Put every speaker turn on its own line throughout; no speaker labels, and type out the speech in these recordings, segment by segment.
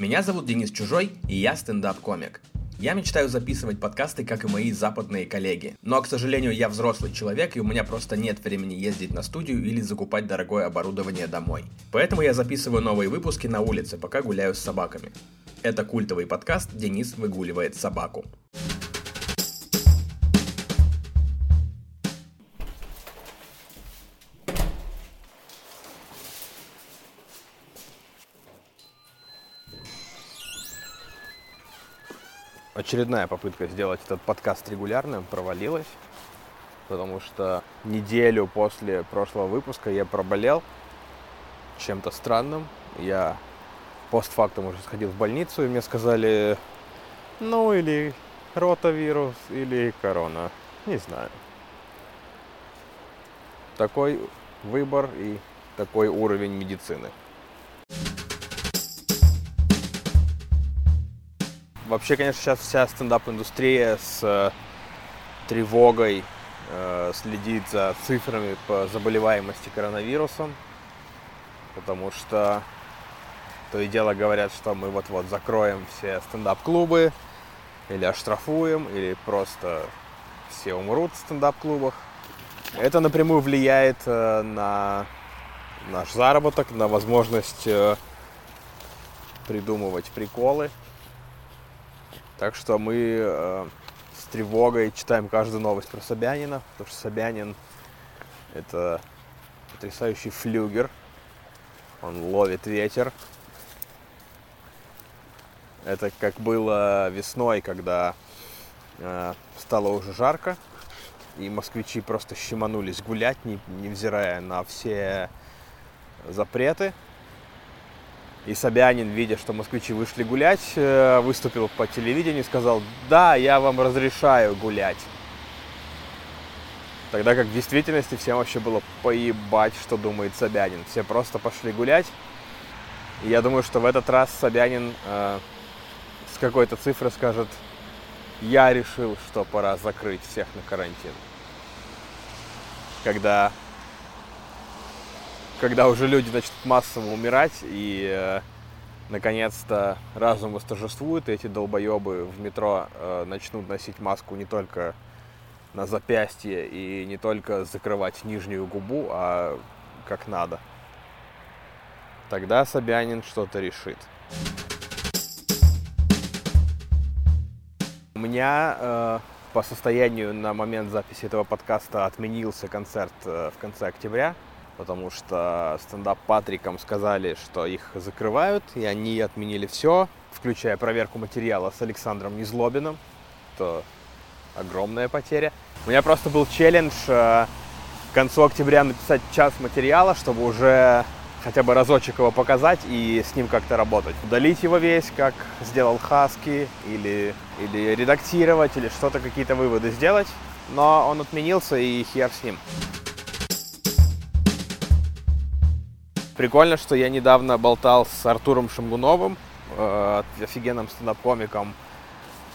Меня зовут Денис Чужой, и я стендап-комик. Я мечтаю записывать подкасты, как и мои западные коллеги. Но, к сожалению, я взрослый человек, и у меня просто нет времени ездить на студию или закупать дорогое оборудование домой. Поэтому я записываю новые выпуски на улице, пока гуляю с собаками. Это культовый подкаст «Денис выгуливает собаку».
Очередная попытка сделать этот подкаст регулярным провалилась, потому что неделю после прошлого выпуска я проболел чем-то странным. Я постфактум уже сходил в больницу, и мне сказали, ну или ротавирус, или корона, не знаю. Такой выбор и такой уровень медицины. Вообще, конечно, сейчас вся стендап-индустрия с э, тревогой э, следит за цифрами по заболеваемости коронавирусом, потому что то и дело говорят, что мы вот-вот закроем все стендап-клубы, или оштрафуем, или просто все умрут в стендап-клубах. Это напрямую влияет э, на наш заработок, на возможность придумывать приколы. Так что мы э, с тревогой читаем каждую новость про Собянина, потому что Собянин это потрясающий флюгер. Он ловит ветер. Это как было весной, когда э, стало уже жарко, и москвичи просто щеманулись гулять, не, невзирая на все запреты. И Собянин, видя, что москвичи вышли гулять, э, выступил по телевидению и сказал, да, я вам разрешаю гулять. Тогда как в действительности всем вообще было поебать, что думает Собянин. Все просто пошли гулять. И я думаю, что в этот раз Собянин э, с какой-то цифры скажет, я решил, что пора закрыть всех на карантин. Когда когда уже люди начнут массово умирать, и э, наконец-то разум восторжествует, и эти долбоебы в метро э, начнут носить маску не только на запястье и не только закрывать нижнюю губу, а как надо. Тогда Собянин что-то решит. У меня э, по состоянию на момент записи этого подкаста отменился концерт э, в конце октября потому что стендап Патрикам сказали, что их закрывают, и они отменили все, включая проверку материала с Александром Незлобиным. Это огромная потеря. У меня просто был челлендж э, к концу октября написать час материала, чтобы уже хотя бы разочек его показать и с ним как-то работать. Удалить его весь, как сделал Хаски, или, или редактировать, или что-то, какие-то выводы сделать. Но он отменился, и хер с ним. Прикольно, что я недавно болтал с Артуром Шамгуновым, э, офигенным стендап-комиком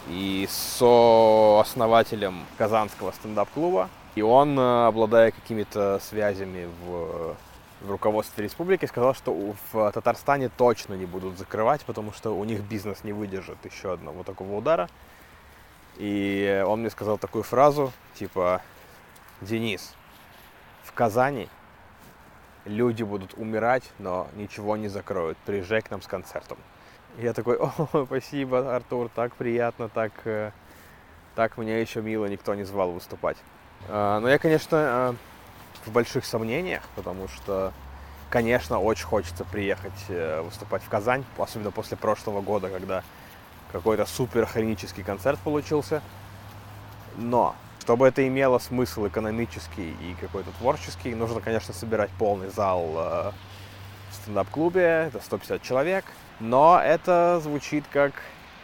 и сооснователем Казанского стендап-клуба. И он, э, обладая какими-то связями в, в руководстве республики, сказал, что в Татарстане точно не будут закрывать, потому что у них бизнес не выдержит еще одного такого удара. И он мне сказал такую фразу, типа, Денис, в Казани люди будут умирать, но ничего не закроют. Приезжай к нам с концертом. Я такой, о, спасибо, Артур, так приятно, так, э, так меня еще мило никто не звал выступать. А, но я, конечно, э, в больших сомнениях, потому что, конечно, очень хочется приехать э, выступать в Казань, особенно после прошлого года, когда какой-то супер хронический концерт получился. Но чтобы это имело смысл экономический и какой-то творческий, нужно, конечно, собирать полный зал э, в стендап-клубе, это 150 человек, но это звучит как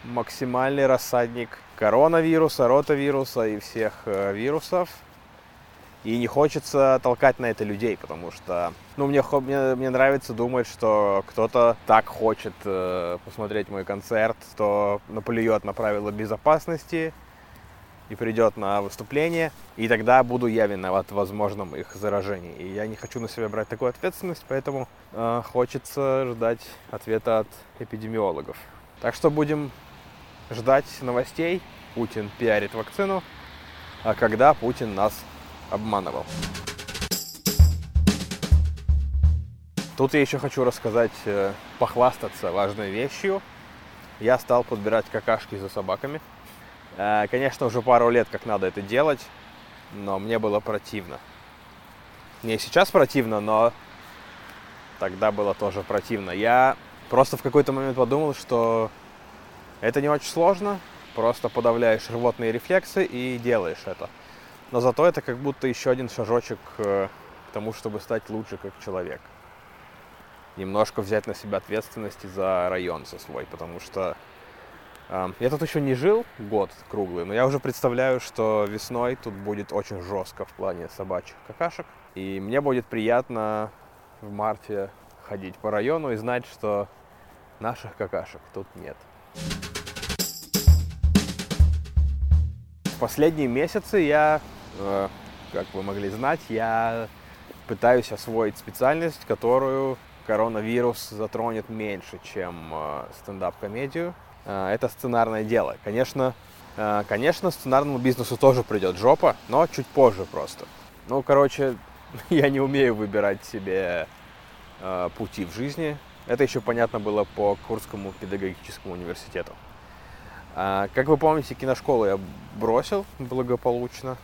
максимальный рассадник коронавируса, ротавируса и всех э, вирусов. И не хочется толкать на это людей, потому что, ну, мне, мне, мне нравится думать, что кто-то так хочет э, посмотреть мой концерт, что наплюет на правила безопасности, и придет на выступление, и тогда буду я виноват в возможном их заражении. И я не хочу на себя брать такую ответственность, поэтому э, хочется ждать ответа от эпидемиологов. Так что будем ждать новостей. Путин пиарит вакцину, а когда Путин нас обманывал. Тут я еще хочу рассказать, э, похвастаться важной вещью. Я стал подбирать какашки за собаками. Э, конечно, уже пару лет как надо это делать, но мне было противно. Мне сейчас противно, но тогда было тоже противно. Я просто в какой-то момент подумал, что это не очень сложно, просто подавляешь рвотные рефлексы и делаешь это. Но зато это как будто еще один шажочек э, к тому, чтобы стать лучше как человек немножко взять на себя ответственность за район со свой, потому что я тут еще не жил год круглый, но я уже представляю, что весной тут будет очень жестко в плане собачьих какашек, и мне будет приятно в марте ходить по району и знать, что наших какашек тут нет. В последние месяцы я, э, как вы могли знать, я пытаюсь освоить специальность, которую коронавирус затронет меньше, чем э, стендап-комедию. Э, это сценарное дело. Конечно, э, конечно, сценарному бизнесу тоже придет жопа, но чуть позже просто. Ну, короче, я не умею выбирать себе э, пути в жизни. Это еще понятно было по Курскому педагогическому университету. Как вы помните, киношколу я бросил благополучно.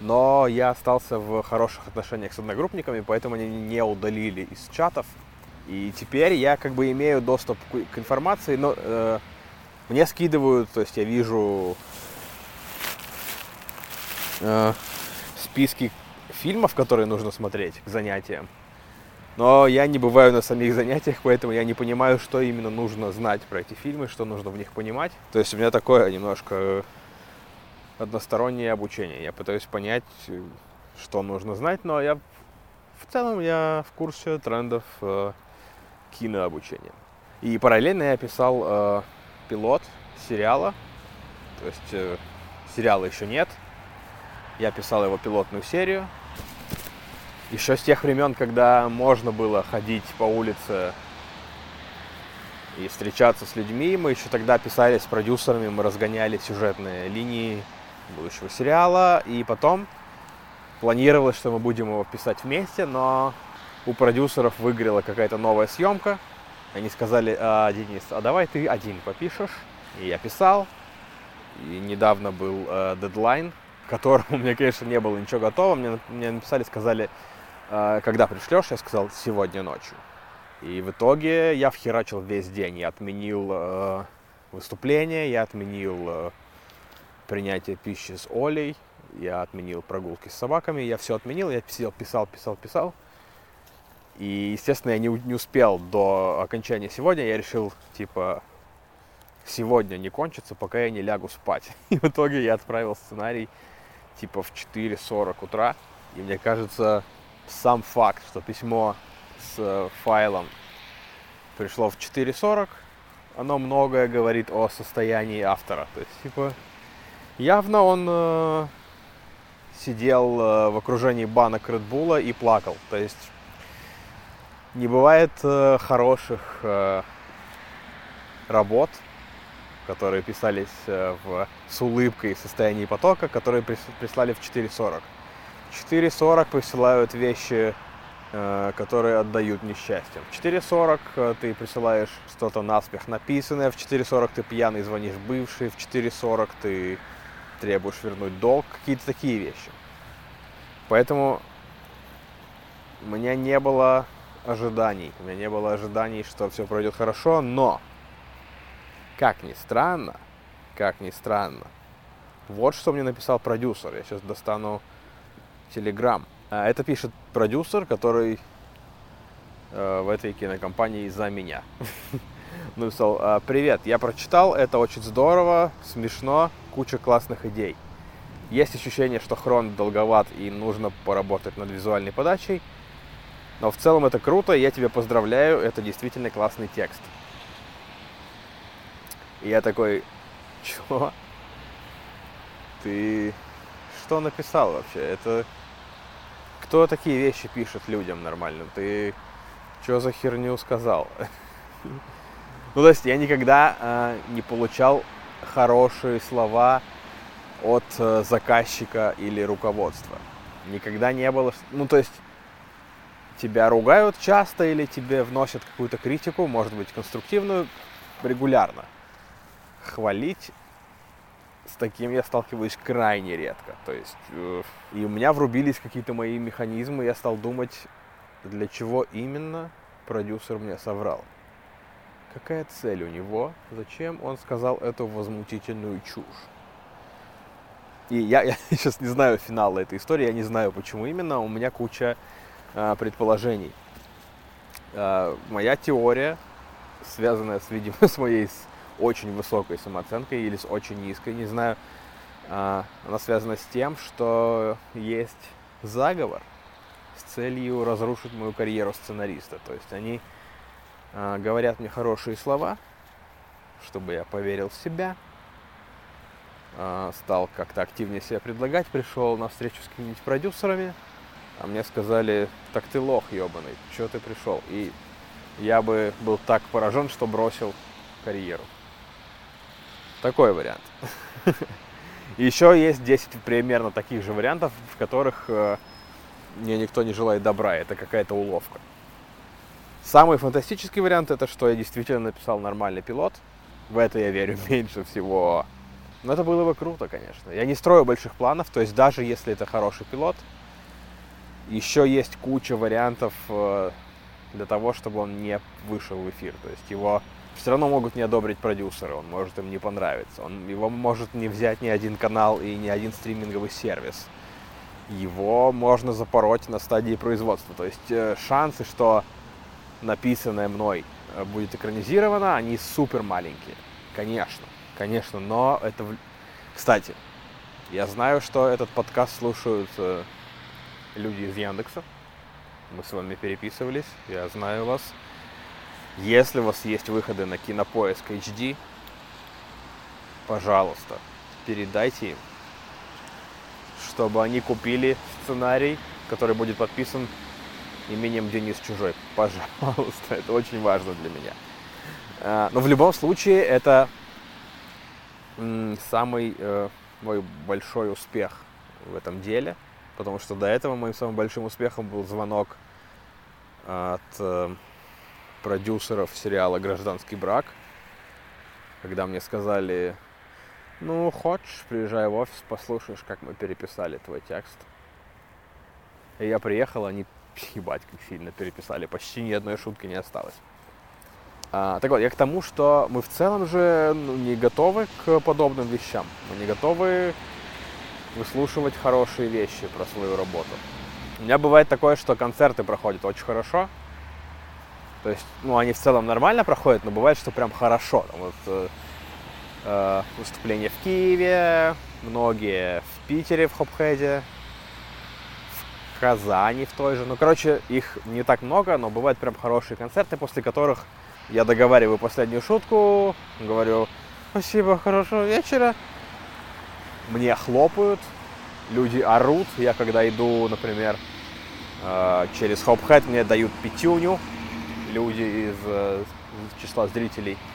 Но я остался в хороших отношениях с одногруппниками, поэтому они не удалили из чатов. И теперь я как бы имею доступ к информации, но э, мне скидывают, то есть я вижу э, списки фильмов, которые нужно смотреть к занятиям. Но я не бываю на самих занятиях, поэтому я не понимаю, что именно нужно знать про эти фильмы, что нужно в них понимать. То есть у меня такое немножко одностороннее обучение. Я пытаюсь понять, что нужно знать, но я в целом я в курсе трендов кинообучения. И параллельно я писал э, пилот сериала, то есть э, сериала еще нет. Я писал его пилотную серию. Еще с тех времен, когда можно было ходить по улице и встречаться с людьми, мы еще тогда писали с продюсерами, мы разгоняли сюжетные линии будущего сериала. И потом планировалось, что мы будем его писать вместе, но у продюсеров выиграла какая-то новая съемка. Они сказали, а, Денис, а давай ты один попишешь. И я писал. И недавно был э, дедлайн, к которому мне, конечно, не было ничего готово. Мне, мне написали, сказали, э, когда пришлешь, я сказал, сегодня ночью. И в итоге я вхерачил весь день. Я отменил э, выступление, я отменил э, принятие пищи с Олей, я отменил прогулки с собаками, я все отменил, я сидел, писал, писал, писал. И, естественно, я не, не успел до окончания сегодня, я решил, типа, сегодня не кончится, пока я не лягу спать. И в итоге я отправил сценарий, типа, в 4.40 утра. И мне кажется, сам факт, что письмо с э, файлом пришло в 4.40, оно многое говорит о состоянии автора. То есть, типа, Явно он э, сидел э, в окружении банок Редбула и плакал. То есть не бывает э, хороших э, работ, которые писались э, в, с улыбкой в состоянии потока, которые прислали в 4.40. В 4.40 присылают вещи, которые отдают несчастьем. В 4.40 э, ты присылаешь что-то наспех написанное, в 4.40 ты пьяный звонишь бывший, в 4.40 ты требуешь вернуть долг, какие-то такие вещи. Поэтому у меня не было ожиданий. У меня не было ожиданий, что все пройдет хорошо, но, как ни странно, как ни странно, вот что мне написал продюсер. Я сейчас достану телеграм. А, это пишет продюсер, который э, в этой кинокомпании за меня. Написал, «А, привет, я прочитал, это очень здорово, смешно, куча классных идей. Есть ощущение, что хрон долговат и нужно поработать над визуальной подачей. Но в целом это круто, я тебя поздравляю, это действительно классный текст. И я такой, чё? ты что написал вообще? Это кто такие вещи пишет людям нормальным? Ты что за херню сказал? Ну, то есть я никогда э, не получал хорошие слова от э, заказчика или руководства. Никогда не было, ну, то есть тебя ругают часто или тебе вносят какую-то критику, может быть, конструктивную, регулярно. Хвалить с таким я сталкиваюсь крайне редко. То есть, э, и у меня врубились какие-то мои механизмы, я стал думать, для чего именно продюсер мне соврал. Какая цель у него? Зачем он сказал эту возмутительную чушь? И я, я сейчас не знаю финала этой истории, я не знаю, почему именно. У меня куча э, предположений. Э, моя теория, связанная с, видимо, с моей с очень высокой самооценкой или с очень низкой, не знаю, э, она связана с тем, что есть заговор с целью разрушить мою карьеру сценариста. То есть они говорят мне хорошие слова, чтобы я поверил в себя, стал как-то активнее себя предлагать, пришел на встречу с какими-нибудь продюсерами, а мне сказали, так ты лох ебаный, что ты пришел? И я бы был так поражен, что бросил карьеру. Такой вариант. Еще есть 10 примерно таких же вариантов, в которых э, мне никто не желает добра, это какая-то уловка. Самый фантастический вариант это, что я действительно написал нормальный пилот. В это я верю меньше всего. Но это было бы круто, конечно. Я не строю больших планов, то есть даже если это хороший пилот, еще есть куча вариантов э, для того, чтобы он не вышел в эфир. То есть его все равно могут не одобрить продюсеры, он может им не понравиться. Он, его может не взять ни один канал и ни один стриминговый сервис его можно запороть на стадии производства. То есть э, шансы, что написанное мной э, будет экранизировано, они супер маленькие. Конечно, конечно, но это... Кстати, я знаю, что этот подкаст слушают люди из Яндекса. Мы с вами переписывались, я знаю вас. Если у вас есть выходы на Кинопоиск HD, пожалуйста, передайте им чтобы они купили сценарий, который будет подписан именем Денис Чужой. Пожалуйста, это очень важно для меня. А, но в любом случае это самый э, мой большой успех в этом деле, потому что до этого моим самым большим успехом был звонок от э, продюсеров сериала «Гражданский брак», когда мне сказали, ну, хочешь, приезжай в офис, послушаешь, как мы переписали твой текст. И я приехал, они, ебать, как сильно переписали, почти ни одной шутки не осталось. А, так вот, я к тому, что мы в целом же ну, не готовы к подобным вещам. Мы не готовы выслушивать хорошие вещи про свою работу. У меня бывает такое, что концерты проходят очень хорошо. То есть, ну, они в целом нормально проходят, но бывает, что прям хорошо. Там вот э, э, выступления в Киеве, многие в Питере, в Хопхеде, в Казани в той же. Ну, короче, их не так много, но бывают прям хорошие концерты, после которых я договариваю последнюю шутку, говорю «Спасибо, хорошего вечера». Мне хлопают, люди орут. Я когда иду, например, э, через Хопхед, мне дают пятюню люди из, э, из числа зрителей –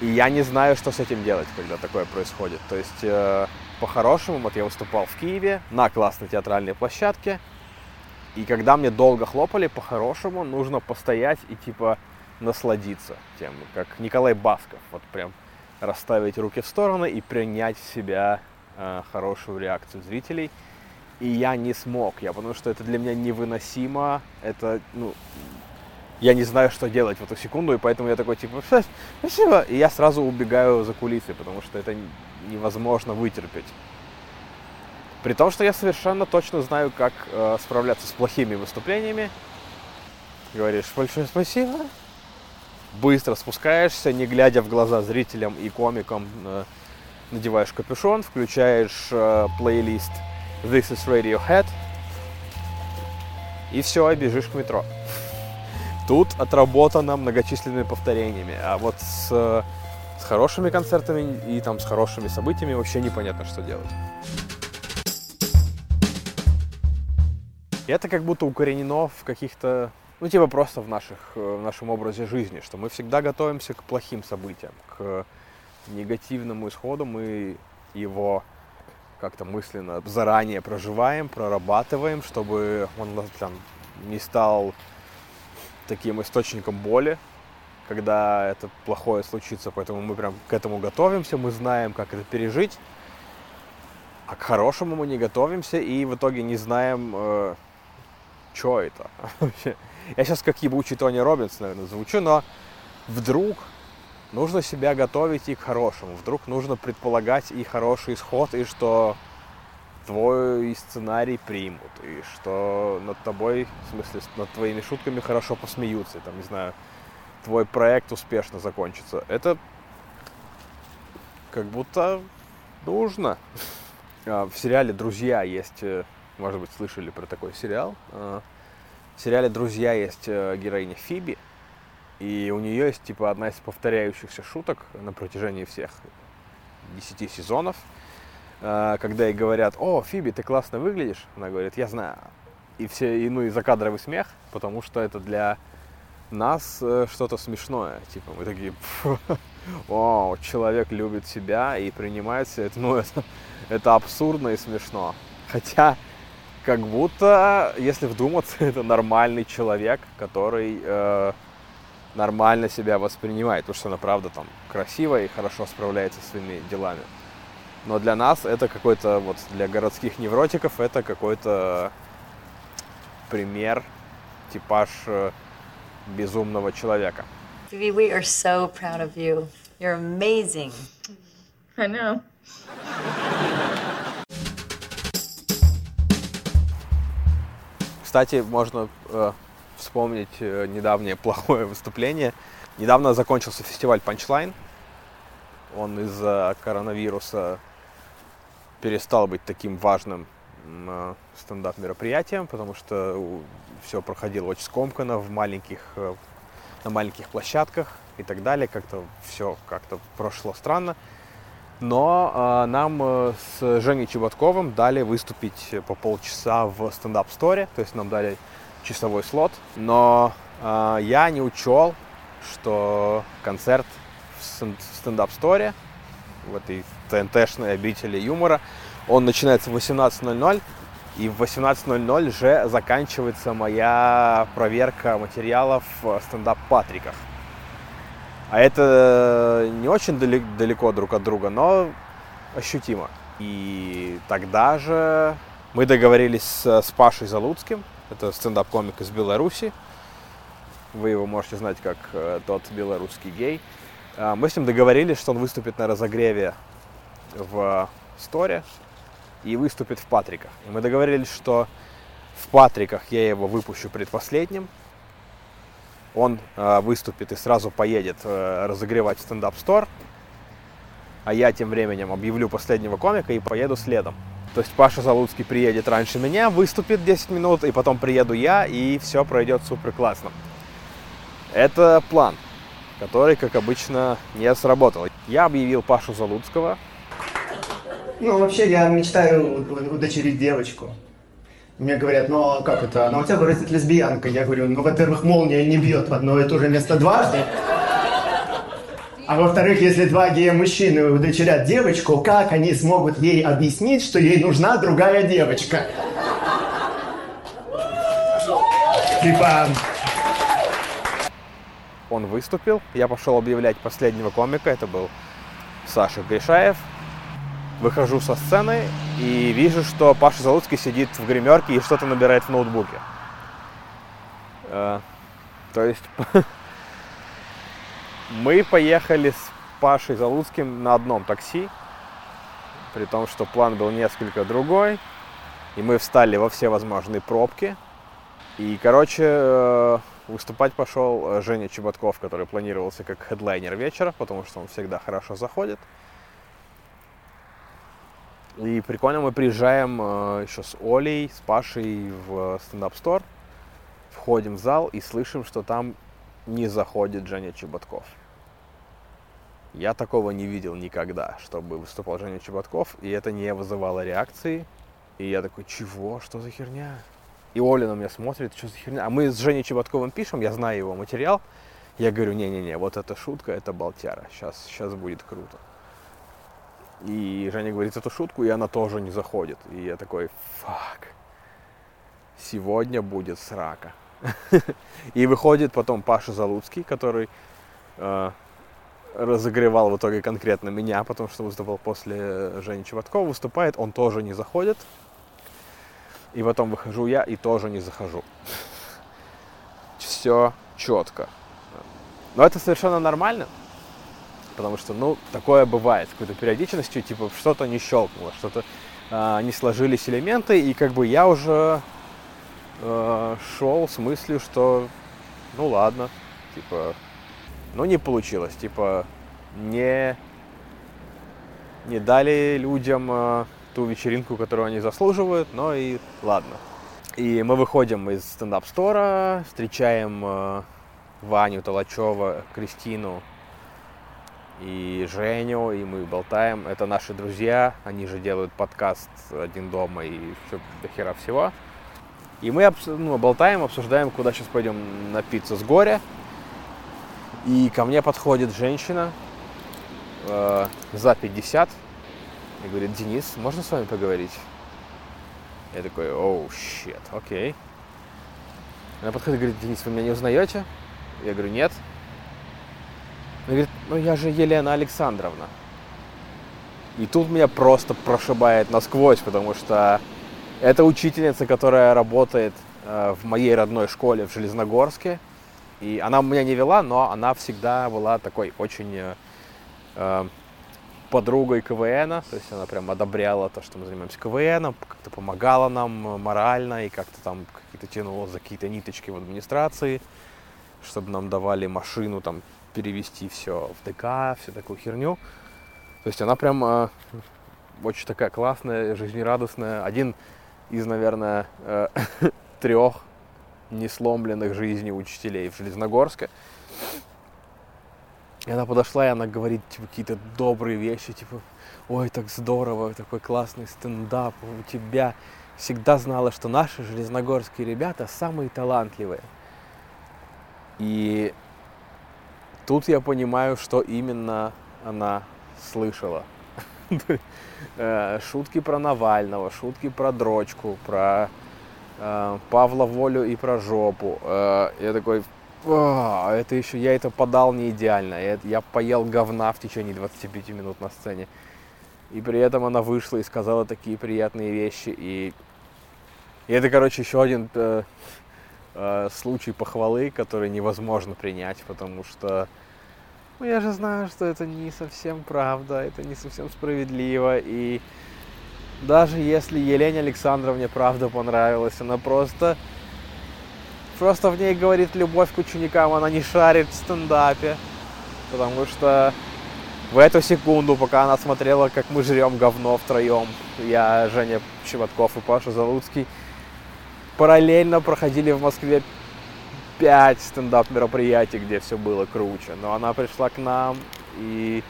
и я не знаю, что с этим делать, когда такое происходит. То есть, э, по-хорошему, вот я выступал в Киеве на классной театральной площадке, и когда мне долго хлопали, по-хорошему нужно постоять и типа насладиться тем, как Николай Басков, вот прям расставить руки в стороны и принять в себя э, хорошую реакцию зрителей. И я не смог, я потому что это для меня невыносимо, это, ну, я не знаю, что делать в эту секунду, и поэтому я такой, типа, спасибо, и я сразу убегаю за кулисы, потому что это невозможно вытерпеть. При том, что я совершенно точно знаю, как э, справляться с плохими выступлениями. Говоришь, большое спасибо. Быстро спускаешься, не глядя в глаза зрителям и комикам, э, надеваешь капюшон, включаешь э, плейлист This is Radiohead, и все, бежишь к метро. Тут отработано многочисленными повторениями. А вот с с хорошими концертами и там с хорошими событиями вообще непонятно, что делать. И это как будто укоренено в каких-то, ну типа просто в, наших, в нашем образе жизни, что мы всегда готовимся к плохим событиям, к негативному исходу, мы его как-то мысленно заранее проживаем, прорабатываем, чтобы он там, не стал таким источником боли, когда это плохое случится. Поэтому мы прям к этому готовимся, мы знаем, как это пережить. А к хорошему мы не готовимся и в итоге не знаем, э, что это Я сейчас как ебучий Тони Робинс, наверное, звучу, но вдруг нужно себя готовить и к хорошему. Вдруг нужно предполагать и хороший исход, и что твой сценарий примут, и что над тобой, в смысле, над твоими шутками хорошо посмеются, там, не знаю, твой проект успешно закончится. Это как будто нужно. А, в сериале «Друзья» есть, э, может быть, слышали про такой сериал. В сериале «Друзья» есть э, героиня Фиби, и у нее есть, типа, одна из повторяющихся шуток на протяжении всех десяти сезонов, а, когда ей говорят, о, Фиби, ты классно выглядишь, она говорит, я знаю. И все, и, ну, и закадровый смех, потому что это для нас э, что-то смешное. Типа мы такие, о, человек любит себя и принимает себя. Это, ну, это, это абсурдно и смешно. Хотя, как будто, если вдуматься, это нормальный человек, который э, нормально себя воспринимает, потому что она правда там красивая и хорошо справляется с своими делами. Но для нас это какой-то, вот для городских невротиков, это какой-то пример, типаж э, безумного человека.
We are so proud of you. You're amazing.
I know.
Кстати, можно э, вспомнить э, недавнее плохое выступление. Недавно закончился фестиваль Punchline. Он из-за коронавируса перестал быть таким важным э, стендап мероприятием, потому что все проходило очень скомканно в маленьких, э, на маленьких площадках и так далее. Как-то все как-то прошло странно. Но э, нам э, с Женей Чеботковым дали выступить по полчаса в стендап-сторе, то есть нам дали часовой слот. Но э, я не учел, что концерт в стендап-сторе, в этой ТНТ-шной обители юмора, он начинается в 18.00, и в 18.00 же заканчивается моя проверка материалов в стендап-патриках. А это не очень далеко друг от друга, но ощутимо. И тогда же мы договорились с, с Пашей Залуцким, это стендап-комик из Беларуси. Вы его можете знать как э, тот белорусский гей. А, мы с ним договорились, что он выступит на разогреве в Сторе и выступит в Патриках. И мы договорились, что в Патриках я его выпущу предпоследним. Он э, выступит и сразу поедет э, разогревать стендап-стор. А я тем временем объявлю последнего комика и поеду следом. То есть Паша Залуцкий приедет раньше меня, выступит 10 минут, и потом приеду я, и все пройдет супер классно. Это план, который, как обычно, не сработал. Я объявил Пашу Залуцкого,
ну, вообще, я мечтаю удочерить девочку. Мне говорят, ну а как это? Ну у тебя вырастет лесбиянка. Я говорю, ну, во-первых, молния не бьет в одно и то же место дважды. А во-вторых, если два гея-мужчины удочерят девочку, как они смогут ей объяснить, что ей нужна другая девочка? Типа...
Он выступил, я пошел объявлять последнего комика, это был Саша Гришаев, выхожу со сцены и вижу, что Паша Залуцкий сидит в гримерке и что-то набирает в ноутбуке. Э, то есть мы поехали с Пашей Залуцким на одном такси, при том, что план был несколько другой, и мы встали во все возможные пробки. И, короче, э, выступать пошел Женя Чеботков, который планировался как хедлайнер вечера, потому что он всегда хорошо заходит. И прикольно, мы приезжаем э, еще с Олей, с Пашей в стендап-стор, входим в зал и слышим, что там не заходит Женя Чеботков. Я такого не видел никогда, чтобы выступал Женя Чеботков, и это не вызывало реакции. И я такой, чего? Что за херня? И Оля на меня смотрит, что за херня? А мы с Женей Чеботковым пишем, я знаю его материал. Я говорю, не-не-не, вот эта шутка, это болтяра. Сейчас, сейчас будет круто. И Женя говорит эту шутку, и она тоже не заходит. И я такой, фак, сегодня будет срака. И выходит потом Паша Залуцкий, который э, разогревал в итоге конкретно меня, потому что выступал после Жени Чеботкова, выступает, он тоже не заходит. И потом выхожу я и тоже не захожу. Все четко. Но это совершенно нормально, потому что, ну, такое бывает с какой-то периодичностью, типа что-то не щелкнуло, что-то э, не сложились элементы, и как бы я уже э, шел с мыслью, что, ну ладно, типа, ну не получилось, типа, не, не дали людям э, ту вечеринку, которую они заслуживают, но и ладно. И мы выходим из стендап-стора, встречаем э, Ваню Толачева, Кристину и Женю, и мы болтаем. Это наши друзья, они же делают подкаст «Один дома» и все до хера всего. И мы ну, болтаем, обсуждаем, куда сейчас пойдем на пиццу с горя. И ко мне подходит женщина э, за 50 и говорит, Денис, можно с вами поговорить? Я такой, оу, щет, окей. Она подходит и говорит, Денис, вы меня не узнаете? Я говорю, нет. Она говорит, ну я же Елена Александровна. И тут меня просто прошибает насквозь, потому что это учительница, которая работает э, в моей родной школе в Железногорске. И она меня не вела, но она всегда была такой очень э, э подругой КВН. То есть она прям одобряла то, что мы занимаемся КВНом, как-то помогала нам морально и как-то там какие-то тянула за какие-то ниточки в администрации чтобы нам давали машину там перевести все в ДК, всю такую херню. То есть она прям э, очень такая классная, жизнерадостная. Один из, наверное, э, трех несломленных жизней учителей в Железногорске. И она подошла, и она говорит, типа, какие-то добрые вещи, типа, ой, так здорово, такой классный стендап у тебя. Всегда знала, что наши железногорские ребята самые талантливые. И тут я понимаю, что именно она слышала. Э, шутки про Навального, шутки про дрочку, про э, Павла Волю и про жопу. Э, я такой, это еще, я это подал не идеально. Я, я поел говна в течение 25 минут на сцене. И при этом она вышла и сказала такие приятные вещи. И, и это, короче, еще один э, случай похвалы, который невозможно принять, потому что ну, я же знаю, что это не совсем правда, это не совсем справедливо, и даже если Елене Александровне правда понравилась, она просто просто в ней говорит любовь к ученикам, она не шарит в стендапе, потому что в эту секунду, пока она смотрела, как мы жрем говно втроем, я, Женя Чеботков и Паша Залуцкий, параллельно проходили в Москве пять стендап мероприятий, где все было круче. Но она пришла к нам, и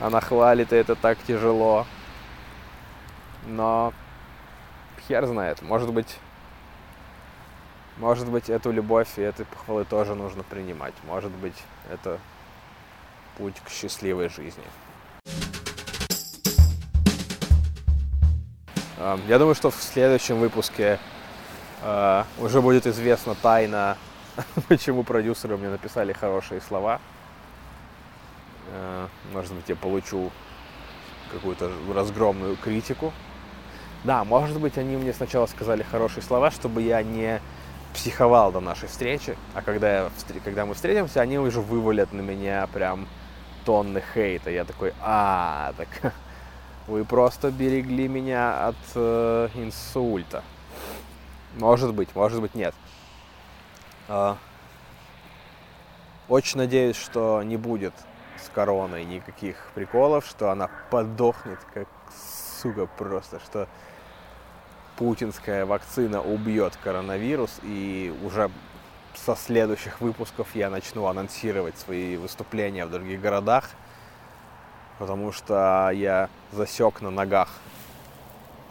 она хвалит, и это так тяжело. Но хер знает, может быть, может быть, эту любовь и этой похвалы тоже нужно принимать. Может быть, это путь к счастливой жизни. Я думаю, что в следующем выпуске Uh, уже будет известна тайна, почему продюсеры мне написали хорошие слова. Uh, может быть, я получу какую-то разгромную критику. Да, может быть, они мне сначала сказали хорошие слова, чтобы я не психовал до нашей встречи, а когда, я, когда мы встретимся, они уже вывалят на меня прям тонны хейта. Я такой, а, так вы просто берегли меня от э, инсульта. Может быть, может быть нет. А, очень надеюсь, что не будет с короной никаких приколов, что она подохнет, как сука просто, что путинская вакцина убьет коронавирус, и уже со следующих выпусков я начну анонсировать свои выступления в других городах, потому что я засек на ногах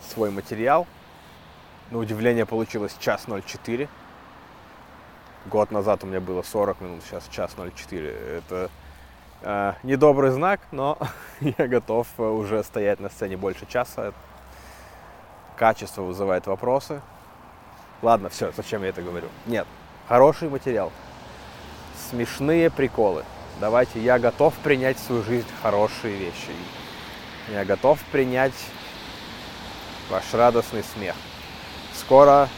свой материал. На удивление получилось час 04. Год назад у меня было 40 минут, сейчас час 04. Это э, недобрый знак, но я готов уже стоять на сцене больше часа. Качество вызывает вопросы. Ладно, все, зачем я это говорю? Нет, хороший материал. Смешные приколы. Давайте, я готов принять в свою жизнь хорошие вещи. Я готов принять ваш радостный смех. Скоро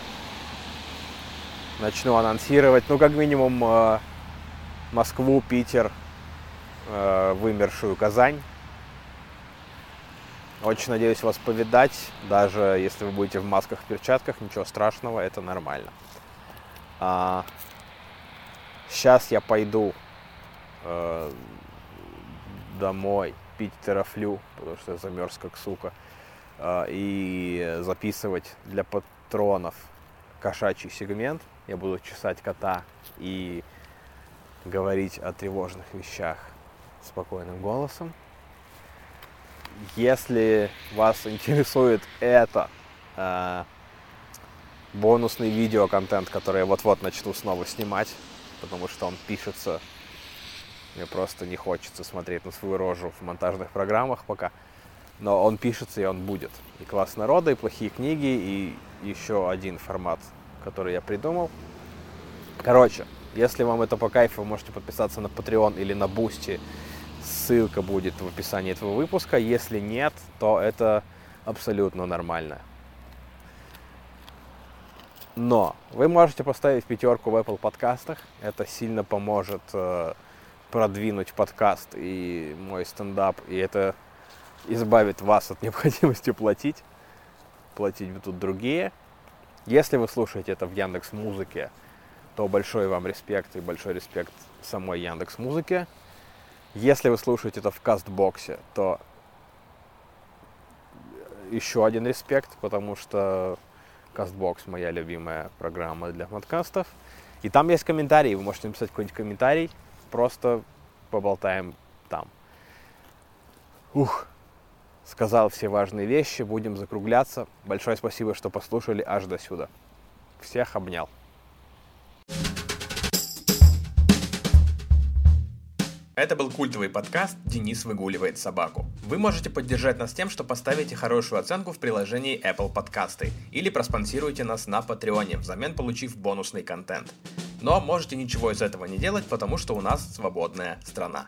начну анонсировать, ну, как минимум, э, Москву, Питер, э, вымершую Казань. Очень надеюсь вас повидать, даже если вы будете в масках, в перчатках, ничего страшного, это нормально. А, сейчас я пойду э, домой пить терафлю, потому что я замерз как сука, и записывать для патронов кошачий сегмент. Я буду чесать кота и говорить о тревожных вещах спокойным голосом. Если вас интересует это, э, бонусный видеоконтент, который я вот-вот начну снова снимать, потому что он пишется мне просто не хочется смотреть на свою рожу в монтажных программах пока. Но он пишется и он будет. И класс народа, и плохие книги, и еще один формат, который я придумал. Короче, если вам это по кайфу, вы можете подписаться на Patreon или на Boosty. Ссылка будет в описании этого выпуска. Если нет, то это абсолютно нормально. Но вы можете поставить пятерку в Apple подкастах. Это сильно поможет э, продвинуть подкаст и мой стендап, и это избавит вас от необходимости платить. Платить будут другие. Если вы слушаете это в Яндекс Музыке, то большой вам респект и большой респект самой Яндекс Музыке. Если вы слушаете это в Castbox е, то еще один респект, потому что Castbox моя любимая программа для подкастов. И там есть комментарии, вы можете написать какой-нибудь комментарий, просто поболтаем там. Ух, сказал все важные вещи, будем закругляться. Большое спасибо, что послушали аж до сюда. Всех обнял.
Это был культовый подкаст «Денис выгуливает собаку». Вы можете поддержать нас тем, что поставите хорошую оценку в приложении Apple Подкасты или проспонсируете нас на Патреоне, взамен получив бонусный контент. Но можете ничего из этого не делать, потому что у нас свободная страна.